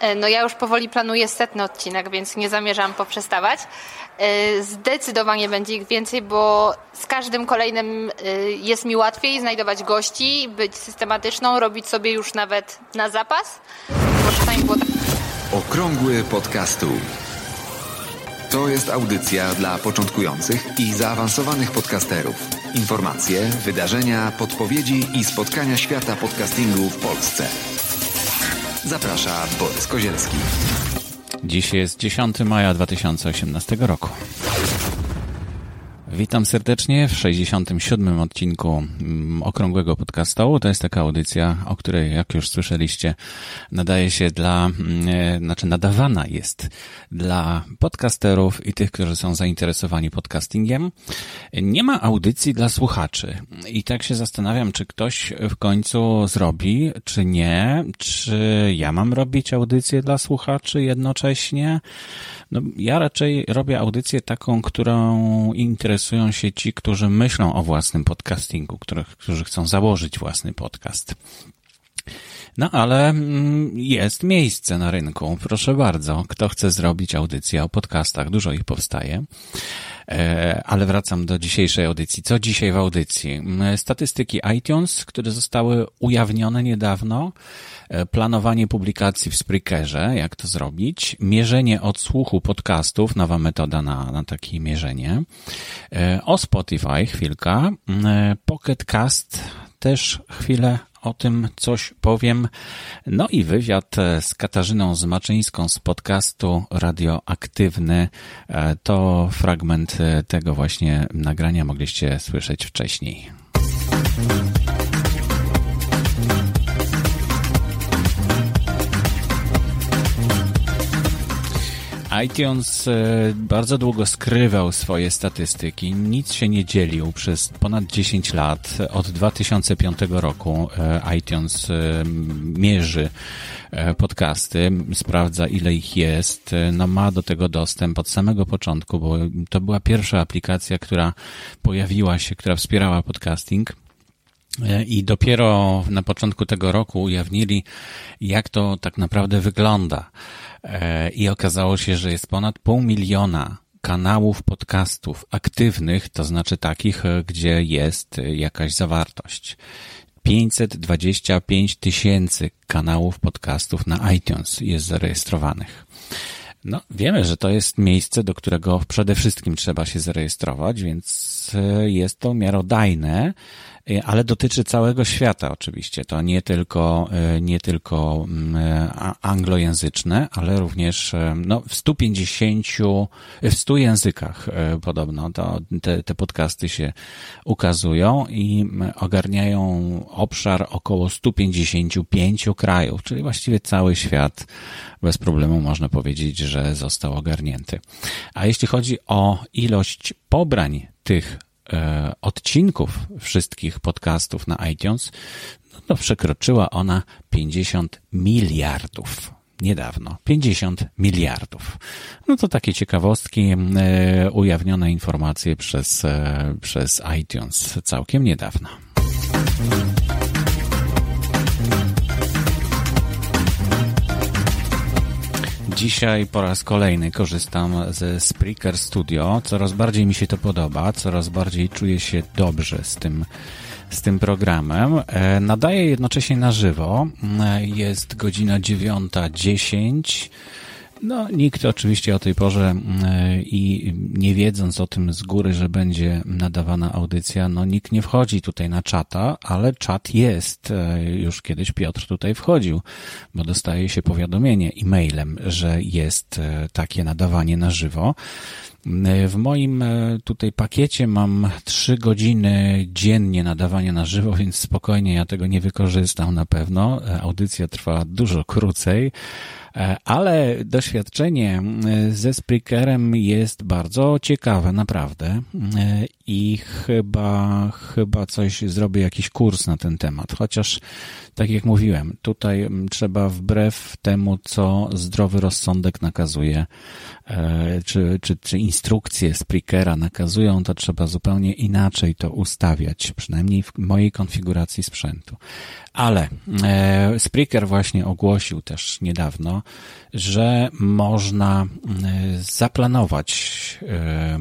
E, no ja już powoli planuję setny odcinek, więc nie zamierzam poprzestawać. E, zdecydowanie będzie ich więcej, bo z każdym kolejnym e, jest mi łatwiej znajdować gości, być systematyczną, robić sobie już nawet na zapas. Było tak... Okrągły podcastu. To jest audycja dla początkujących i zaawansowanych podcasterów. Informacje, wydarzenia, podpowiedzi i spotkania świata podcastingu w Polsce. Zaprasza Borys Kozielski. Dziś jest 10 maja 2018 roku. Witam serdecznie w 67. odcinku mm, Okrągłego Podcastu. To jest taka audycja, o której, jak już słyszeliście, nadaje się dla, mm, e, znaczy nadawana jest dla podcasterów i tych, którzy są zainteresowani podcastingiem. Nie ma audycji dla słuchaczy. I tak się zastanawiam, czy ktoś w końcu zrobi, czy nie. Czy ja mam robić audycję dla słuchaczy jednocześnie? No, ja raczej robię audycję taką, którą interesują się ci, którzy myślą o własnym podcastingu, których, którzy chcą założyć własny podcast. No ale mm, jest miejsce na rynku. Proszę bardzo, kto chce zrobić audycję o podcastach, dużo ich powstaje. E, ale wracam do dzisiejszej audycji. Co dzisiaj w audycji? Mm, statystyki iTunes, które zostały ujawnione niedawno, e, planowanie publikacji w Spreakerze, jak to zrobić, mierzenie odsłuchu podcastów, nowa metoda na, na takie mierzenie, e, o Spotify chwilka, mm, Pocket Cast też chwilę o tym coś powiem. No i wywiad z Katarzyną Zmaczyńską z podcastu Radioaktywny. E, to fragment tego właśnie nagrania mogliście słyszeć wcześniej. iTunes e, bardzo długo skrywał swoje statystyki, nic się nie dzielił przez ponad 10 lat. Od 2005 roku e, iTunes e, mierzy podcasty, sprawdza ile ich jest, no ma do tego dostęp od samego początku, bo to była pierwsza aplikacja, która pojawiła się, która wspierała podcasting. I dopiero na początku tego roku ujawnili, jak to tak naprawdę wygląda. E, I okazało się, że jest ponad pół miliona kanałów podcastów aktywnych, to znaczy takich, e, gdzie jest jakaś zawartość. 525 tysięcy kanałów podcastów na iTunes jest zarejestrowanych. No, wiemy, że to jest miejsce, do którego przede wszystkim trzeba się zarejestrować, więc e, jest to miarodajne, e, ale dotyczy całego świata oczywiście. To nie tylko, e, nie tylko mm, anglojęzyczne, ale również no, w 150, w 100 językach podobno to, te, te podcasty się ukazują i ogarniają obszar około 155 krajów, czyli właściwie cały świat bez problemu można powiedzieć, że został ogarnięty. A jeśli chodzi o ilość pobrań tych e, odcinków wszystkich podcastów na iTunes, no to przekroczyła ona 50 miliardów niedawno. 50 miliardów. No to takie ciekawostki, e, ujawnione informacje przez, e, przez iTunes całkiem niedawno. Dzisiaj po raz kolejny korzystam ze Spreaker Studio. Coraz bardziej mi się to podoba, coraz bardziej czuję się dobrze z tym, z tym programem. E, nadaję jednocześnie na żywo. E, jest godzina 9.10. No, nikt oczywiście o tej porze mm, i nie wiedząc o tym z góry, że będzie nadawana audycja, no nikt nie wchodzi tutaj na czata, ale czat jest. E, już kiedyś Piotr tutaj wchodził, bo dostaje się powiadomienie e-mailem, że jest e, takie nadawanie na żywo. E, w moim tutaj pakiecie mam trzy godziny dziennie nadawania na żywo, więc spokojnie ja tego nie wykorzystam na pewno. Audycja trwa dużo krócej. E, ale doświadczenie e, ze Spreakerem jest bardzo ciekawe, naprawdę. E, I chyba, chyba coś zrobię, jakiś kurs na ten temat. Chociaż, tak jak mówiłem, tutaj trzeba wbrew temu, co zdrowy rozsądek nakazuje, czy, czy, czy instrukcje Spreakera nakazują, to trzeba zupełnie inaczej to ustawiać, przynajmniej w mojej konfiguracji sprzętu. Ale e, Spreaker właśnie ogłosił też niedawno, że można e, zaplanować e,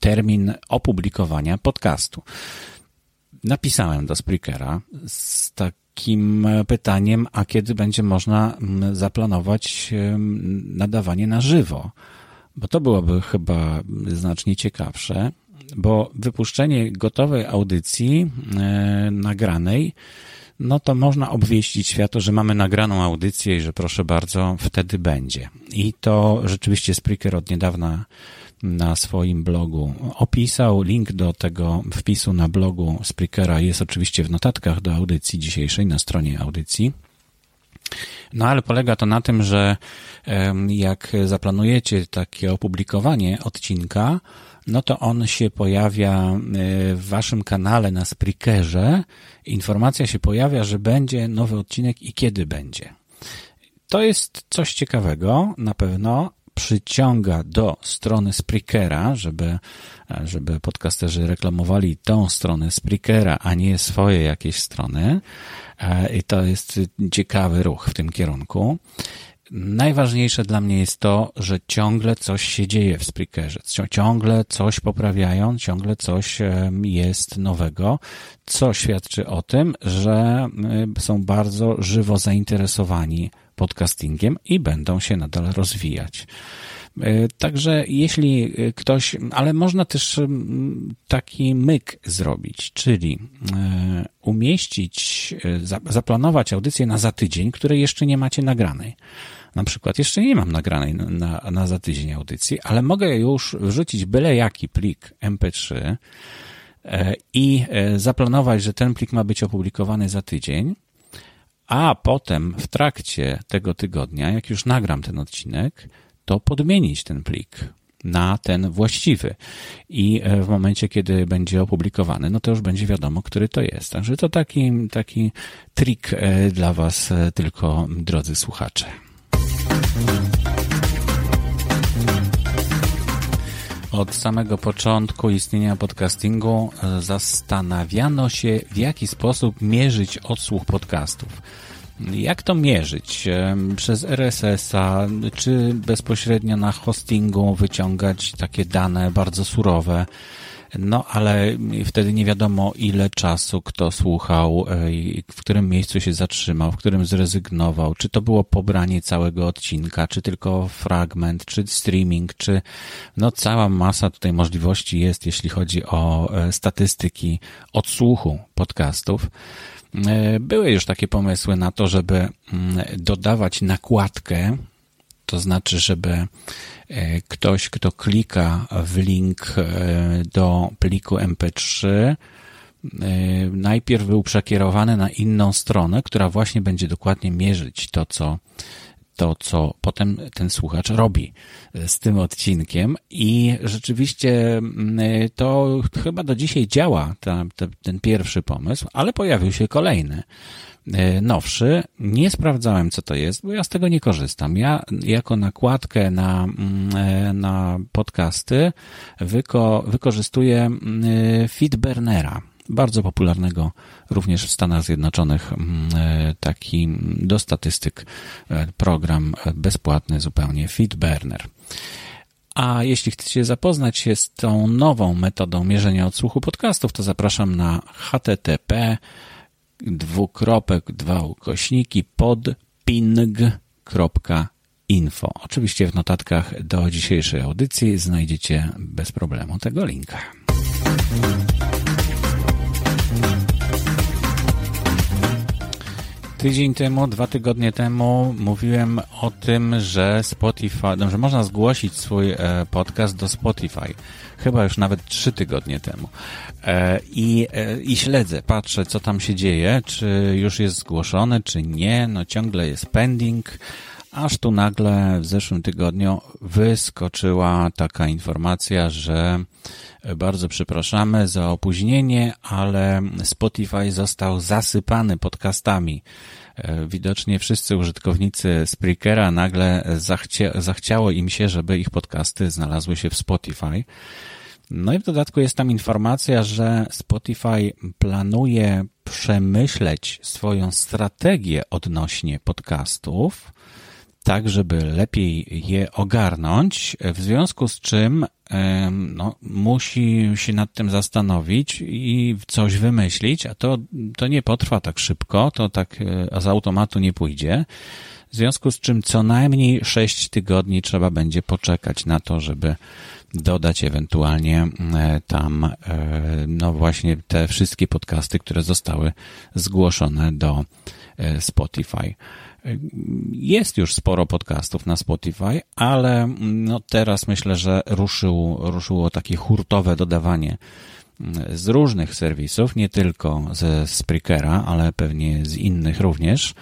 termin opublikowania podcastu. Napisałem do Spreakera z takim pytaniem, a kiedy będzie można zaplanować nadawanie na żywo? Bo to byłoby chyba znacznie ciekawsze, bo wypuszczenie gotowej audycji e, nagranej, no to można obwieścić światu, że mamy nagraną audycję i że proszę bardzo, wtedy będzie. I to rzeczywiście Spreaker od niedawna na swoim blogu opisał. Link do tego wpisu na blogu Spreakera jest oczywiście w notatkach do audycji dzisiejszej na stronie audycji. No ale polega to na tym, że jak zaplanujecie takie opublikowanie odcinka, no to on się pojawia e, w waszym kanale na Spreakerze. Informacja się pojawia, że będzie nowy odcinek i kiedy będzie. To jest coś ciekawego, na pewno, przyciąga do strony Spreakera, żeby, żeby podcasterzy reklamowali tą stronę Spreakera, a nie swoje jakieś strony. E, I to jest ciekawy ruch w tym kierunku. Najważniejsze dla mnie jest to, że ciągle coś się dzieje w Spreakerze. Ciągle coś poprawiają, ciągle coś jest nowego, co świadczy o tym, że są bardzo żywo zainteresowani podcastingiem i będą się nadal rozwijać. E, także jeśli ktoś, ale można też taki myk zrobić, czyli e, umieścić, e, zaplanować audycję na za tydzień, której jeszcze nie macie nagranej. Na przykład jeszcze nie mam nagranej na, na za tydzień audycji, ale mogę już wrzucić byle jaki plik MP3 i zaplanować, że ten plik ma być opublikowany za tydzień a potem w trakcie tego tygodnia, jak już nagram ten odcinek, to podmienić ten plik na ten właściwy. I e, w momencie, kiedy będzie opublikowany, no to już będzie wiadomo, który to jest. Także to taki, taki trik e, dla Was e, tylko, drodzy słuchacze. Od samego początku istnienia podcastingu e, zastanawiano się, w jaki sposób mierzyć odsłuch podcastów. Jak to mierzyć? E, przez RSS-a, czy bezpośrednio na hostingu wyciągać takie dane bardzo surowe? No, ale wtedy nie wiadomo, ile czasu kto słuchał, e, w którym miejscu się zatrzymał, w którym zrezygnował, czy to było pobranie całego odcinka, czy tylko fragment, czy streaming, czy no cała masa tutaj możliwości jest, jeśli chodzi o e, statystyki odsłuchu podcastów. E, były już takie pomysły na to, żeby mm, dodawać nakładkę to znaczy, żeby e, ktoś, kto klika w link e, do pliku MP3, e, najpierw był przekierowany na inną stronę, która właśnie będzie dokładnie mierzyć to, co to, co potem ten słuchacz robi z tym odcinkiem i rzeczywiście to chyba do dzisiaj działa, ta, ta, ten pierwszy pomysł, ale pojawił się kolejny. E, nowszy. Nie sprawdzałem, co to jest, bo ja z tego nie korzystam. Ja jako nakładkę na, mm, e, na podcasty wyko, wykorzystuję mm, e, Feedburnera bardzo popularnego również w Stanach Zjednoczonych, mm, taki do statystyk program bezpłatny zupełnie Feedburner. A jeśli chcecie zapoznać się z tą nową metodą mierzenia odsłuchu podcastów, to zapraszam na http dwukropek, dwa ukośniki pod ping.info. Oczywiście w notatkach do dzisiejszej audycji znajdziecie bez problemu tego linka. Tydzień temu, dwa tygodnie temu mówiłem o tym, że Spotify, no, że można zgłosić swój e, podcast do Spotify. Chyba już nawet trzy tygodnie temu. E, I, e, I śledzę, patrzę, co tam się dzieje, czy już jest zgłoszone, czy nie. No ciągle jest pending, aż tu nagle w zeszłym tygodniu wyskoczyła taka informacja, że bardzo przepraszamy za opóźnienie, ale Spotify został zasypany podcastami. Widocznie wszyscy użytkownicy Spreakera nagle zachcia zachciało im się, żeby ich podcasty znalazły się w Spotify. No i w dodatku jest tam informacja, że Spotify planuje przemyśleć swoją strategię odnośnie podcastów, tak żeby lepiej je ogarnąć, w związku z czym no, musi się nad tym zastanowić i coś wymyślić, a to, to nie potrwa tak szybko, to tak e, z automatu nie pójdzie. W związku z czym co najmniej 6 tygodni trzeba będzie poczekać na to, żeby dodać ewentualnie e, tam, e, no właśnie te wszystkie podcasty, które zostały zgłoszone do e, Spotify. Jest już sporo podcastów na Spotify, ale no teraz myślę, że ruszył, ruszyło takie hurtowe dodawanie z różnych serwisów, nie tylko ze Spreakera, ale pewnie z innych również.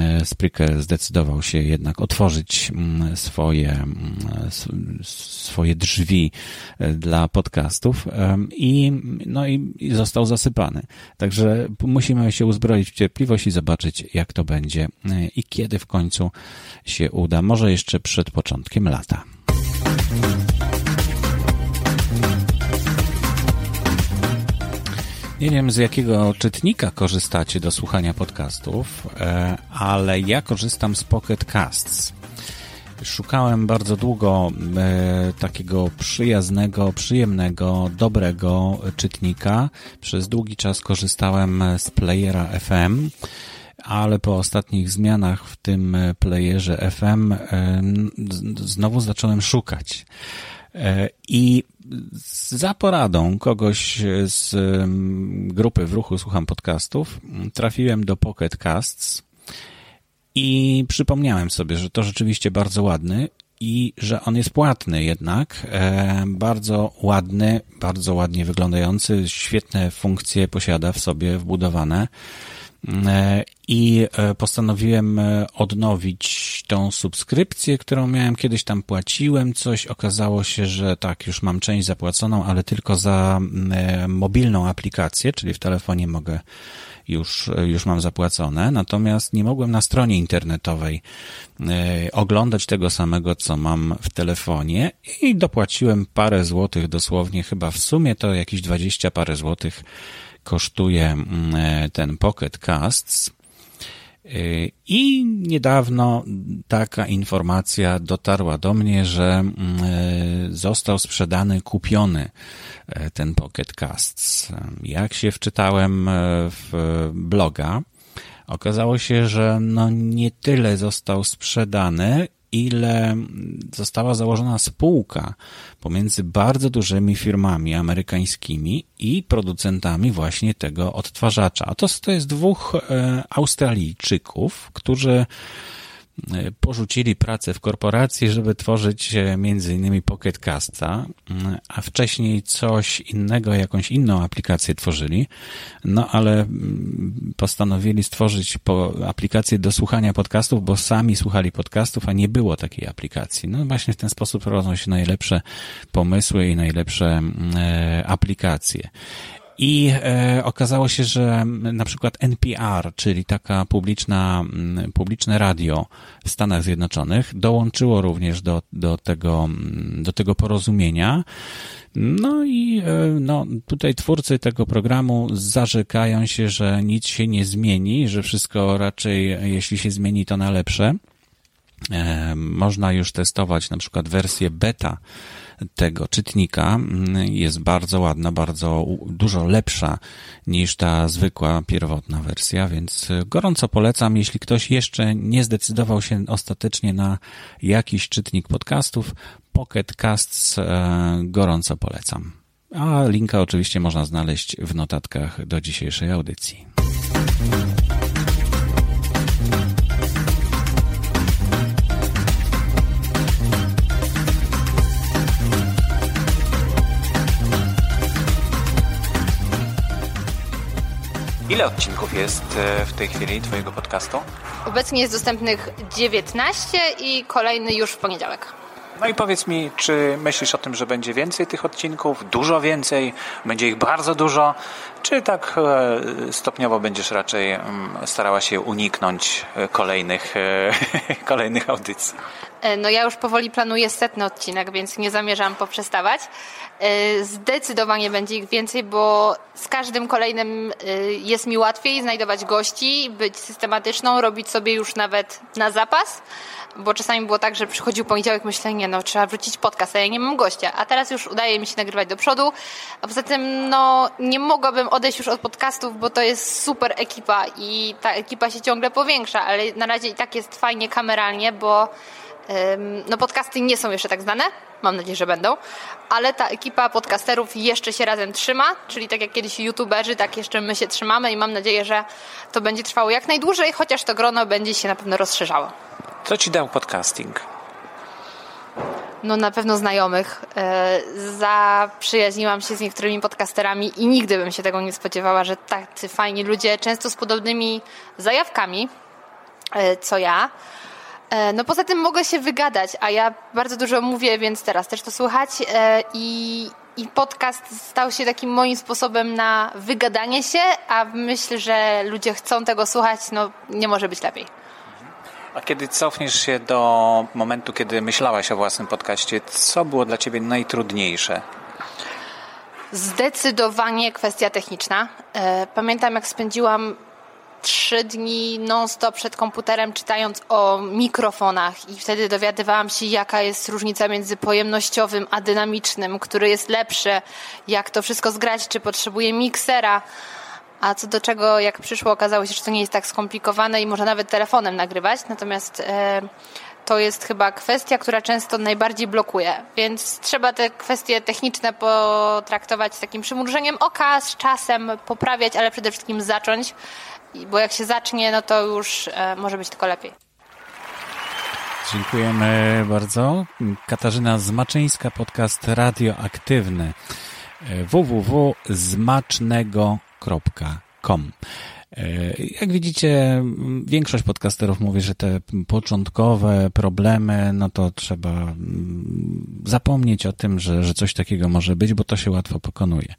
E, Spreaker zdecydował się jednak otworzyć mm, swoje, mm, swoje drzwi e, dla podcastów i, no i, i został zasypany. Także musimy się uzbroić w cierpliwość i zobaczyć, jak to będzie e, i kiedy w końcu się uda. Może jeszcze przed początkiem lata. Nie wiem, z jakiego czytnika korzystacie do słuchania podcastów, e, ale ja korzystam z Pocket Casts. Szukałem bardzo długo e, takiego przyjaznego, przyjemnego, dobrego czytnika. Przez długi czas korzystałem z playera FM, ale po ostatnich zmianach w tym playerze FM e, znowu zacząłem szukać. I za poradą kogoś z grupy w ruchu Słucham Podcastów trafiłem do Pocket Casts i przypomniałem sobie, że to rzeczywiście bardzo ładny i że on jest płatny jednak, e, bardzo ładny, bardzo ładnie wyglądający, świetne funkcje posiada w sobie wbudowane. E, I e, postanowiłem e, odnowić tą subskrypcję, którą miałem kiedyś tam płaciłem coś. Okazało się, że tak, już mam część zapłaconą, ale tylko za mobilną aplikację, czyli w telefonie mogę już, już mam zapłacone, natomiast nie mogłem na stronie internetowej oglądać tego samego, co mam w telefonie i dopłaciłem parę złotych dosłownie, chyba w sumie to jakieś dwadzieścia parę złotych kosztuje e, ten Pocket Casts. E, I niedawno taka informacja dotarła do mnie, że e, został sprzedany, kupiony ten Pocket Casts. Jak się wczytałem w bloga, okazało się, że no nie tyle został sprzedany, ile została założona spółka pomiędzy bardzo dużymi firmami amerykańskimi i producentami właśnie tego odtwarzacza. A to, to jest dwóch e, Australijczyków, którzy porzucili pracę w korporacji, żeby tworzyć e, między innymi Pocket Casta, mm, a wcześniej coś innego, jakąś inną aplikację tworzyli, no ale mm, postanowili stworzyć aplikację do słuchania podcastów, bo sami słuchali podcastów, a nie było takiej aplikacji. No właśnie w ten sposób rodzą się najlepsze pomysły i najlepsze mm, e, aplikacje. I e, okazało się, że na przykład NPR, czyli taka publiczna, publiczne radio w Stanach Zjednoczonych, dołączyło również do, do, tego, do tego porozumienia. No i e, no, tutaj twórcy tego programu zarzekają się, że nic się nie zmieni, że wszystko raczej, jeśli się zmieni, to na lepsze. E, można już testować na przykład wersję beta tego czytnika mm, jest bardzo ładna, bardzo dużo lepsza niż ta zwykła, pierwotna wersja, więc gorąco polecam. Jeśli ktoś jeszcze nie zdecydował się ostatecznie na jakiś czytnik podcastów, Pocket Casts e, gorąco polecam. A linka oczywiście można znaleźć w notatkach do dzisiejszej audycji. Ile odcinków jest e, w tej chwili Twojego podcastu? Obecnie jest dostępnych 19 i kolejny już w poniedziałek. No i powiedz mi, czy myślisz o tym, że będzie więcej tych odcinków, dużo więcej, będzie ich bardzo dużo, czy tak e, stopniowo będziesz raczej mm, starała się uniknąć e, kolejnych, kolejnych audycji? No ja już powoli planuję setny odcinek, więc nie zamierzam poprzestawać. Zdecydowanie będzie ich więcej, bo z każdym kolejnym jest mi łatwiej znajdować gości, być systematyczną, robić sobie już nawet na zapas bo czasami było tak, że przychodził poniedziałek, myślenie, no trzeba wrócić podcast, a ja nie mam gościa, a teraz już udaje mi się nagrywać do przodu, a poza tym no nie mogłabym odejść już od podcastów, bo to jest super ekipa i ta ekipa się ciągle powiększa, ale na razie i tak jest fajnie kameralnie, bo no podcasty nie są jeszcze tak znane, mam nadzieję, że będą, ale ta ekipa podcasterów jeszcze się razem trzyma, czyli tak jak kiedyś youtuberzy, tak jeszcze my się trzymamy i mam nadzieję, że to będzie trwało jak najdłużej, chociaż to grono będzie się na pewno rozszerzało. Co ci dał podcasting? No na pewno znajomych. E, zaprzyjaźniłam się z niektórymi podcasterami i nigdy bym się tego nie spodziewała, że tacy fajni ludzie, często z podobnymi zajawkami, e, co ja. E, no poza tym mogę się wygadać, a ja bardzo dużo mówię, więc teraz też to słychać i, i podcast stał się takim moim sposobem na wygadanie się, a myślę, że ludzie chcą tego słuchać, no nie może być lepiej. A kiedy cofniesz się do momentu, kiedy myślałaś o własnym podcaście, co było dla Ciebie najtrudniejsze? Zdecydowanie kwestia techniczna. E, pamiętam, jak spędziłam trzy dni non-stop przed komputerem czytając o mikrofonach i wtedy dowiadywałam się, jaka jest różnica między pojemnościowym a dynamicznym, który jest lepszy, jak to wszystko zgrać, czy potrzebuje miksera. A co do czego, jak przyszło, okazało się, że to nie jest tak skomplikowane i można nawet telefonem nagrywać. Natomiast e, to jest chyba kwestia, która często najbardziej blokuje. Więc trzeba te kwestie techniczne potraktować z takim przymrużeniem oka, z czasem poprawiać, ale przede wszystkim zacząć. Bo jak się zacznie, no to już e, może być tylko lepiej. Dziękujemy bardzo. Katarzyna Zmaczyńska, podcast radioaktywny www.zmacznego.com. E, jak widzicie, większość podcasterów mówi, że te początkowe problemy, no to trzeba mm, zapomnieć o tym, że, że coś takiego może być, bo to się łatwo pokonuje.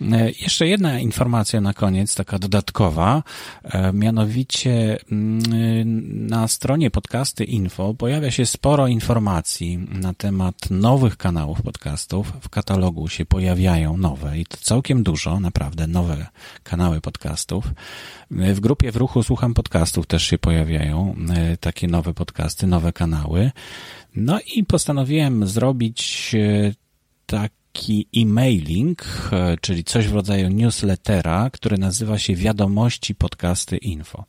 E, jeszcze jedna informacja na koniec, taka dodatkowa, e, mianowicie mm, na stronie podcasty info pojawia się sporo informacji na temat nowych kanałów podcastów. W katalogu się pojawiają nowe i to całkiem dużo, naprawdę nowe kanały podcastów. W grupie w ruchu słucham podcastów też się pojawiają e, takie nowe podcasty, nowe kanały. No i postanowiłem zrobić taki e-mailing, e, czyli coś w rodzaju newslettera, który nazywa się Wiadomości Podcasty Info.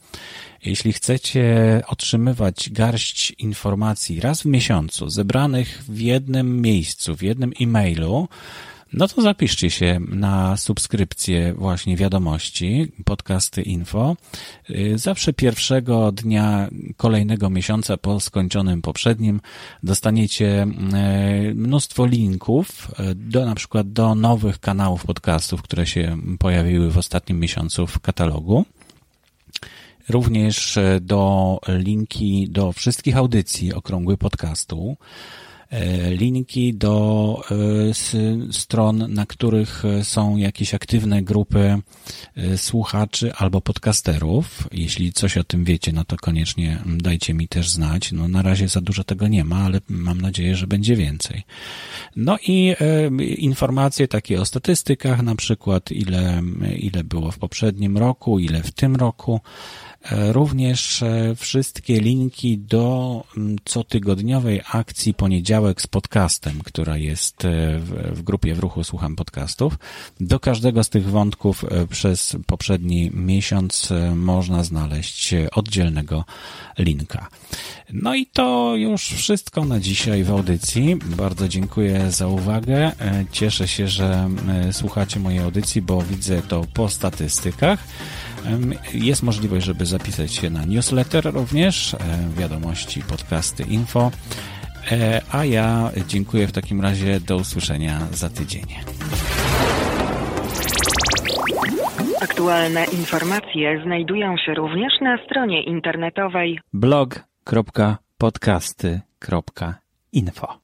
Jeśli chcecie otrzymywać garść informacji raz w miesiącu, zebranych w jednym miejscu, w jednym e-mailu, no to zapiszcie się na subskrypcję właśnie wiadomości, podcasty info. Y, zawsze pierwszego dnia kolejnego miesiąca po skończonym poprzednim dostaniecie y, mnóstwo linków y, do na przykład do nowych kanałów podcastów, które się pojawiły w ostatnim miesiącu w katalogu również do linki do wszystkich audycji Okrągły Podcastu, linki do e, stron, na których e, są jakieś aktywne grupy słuchaczy albo podcasterów. Jeśli coś o tym wiecie, no to koniecznie dajcie mi też znać. No na razie za dużo tego nie ma, ale mam nadzieję, że będzie więcej. No i informacje takie o statystykach, na przykład ile, ile było w poprzednim roku, ile w tym roku. Również e, wszystkie linki do cotygodniowej akcji Poniedziałek z podcastem, która jest e, w, grupie w ruchu Słucham Podcastów. Do każdego z tych wątków e, przez poprzedni miesiąc można znaleźć oddzielnego linka. No i to już wszystko na dzisiaj w audycji. Bardzo dziękuję za uwagę. Cieszę się, że słuchacie mojej audycji, bo widzę to po statystykach. Jest możliwość, żeby zapisać się na newsletter również, wiadomości, podcasty, info. E, a ja dziękuję w takim razie. Do usłyszenia za tydzień. Aktualne informacje znajdują się również na stronie internetowej blog.podcasty.info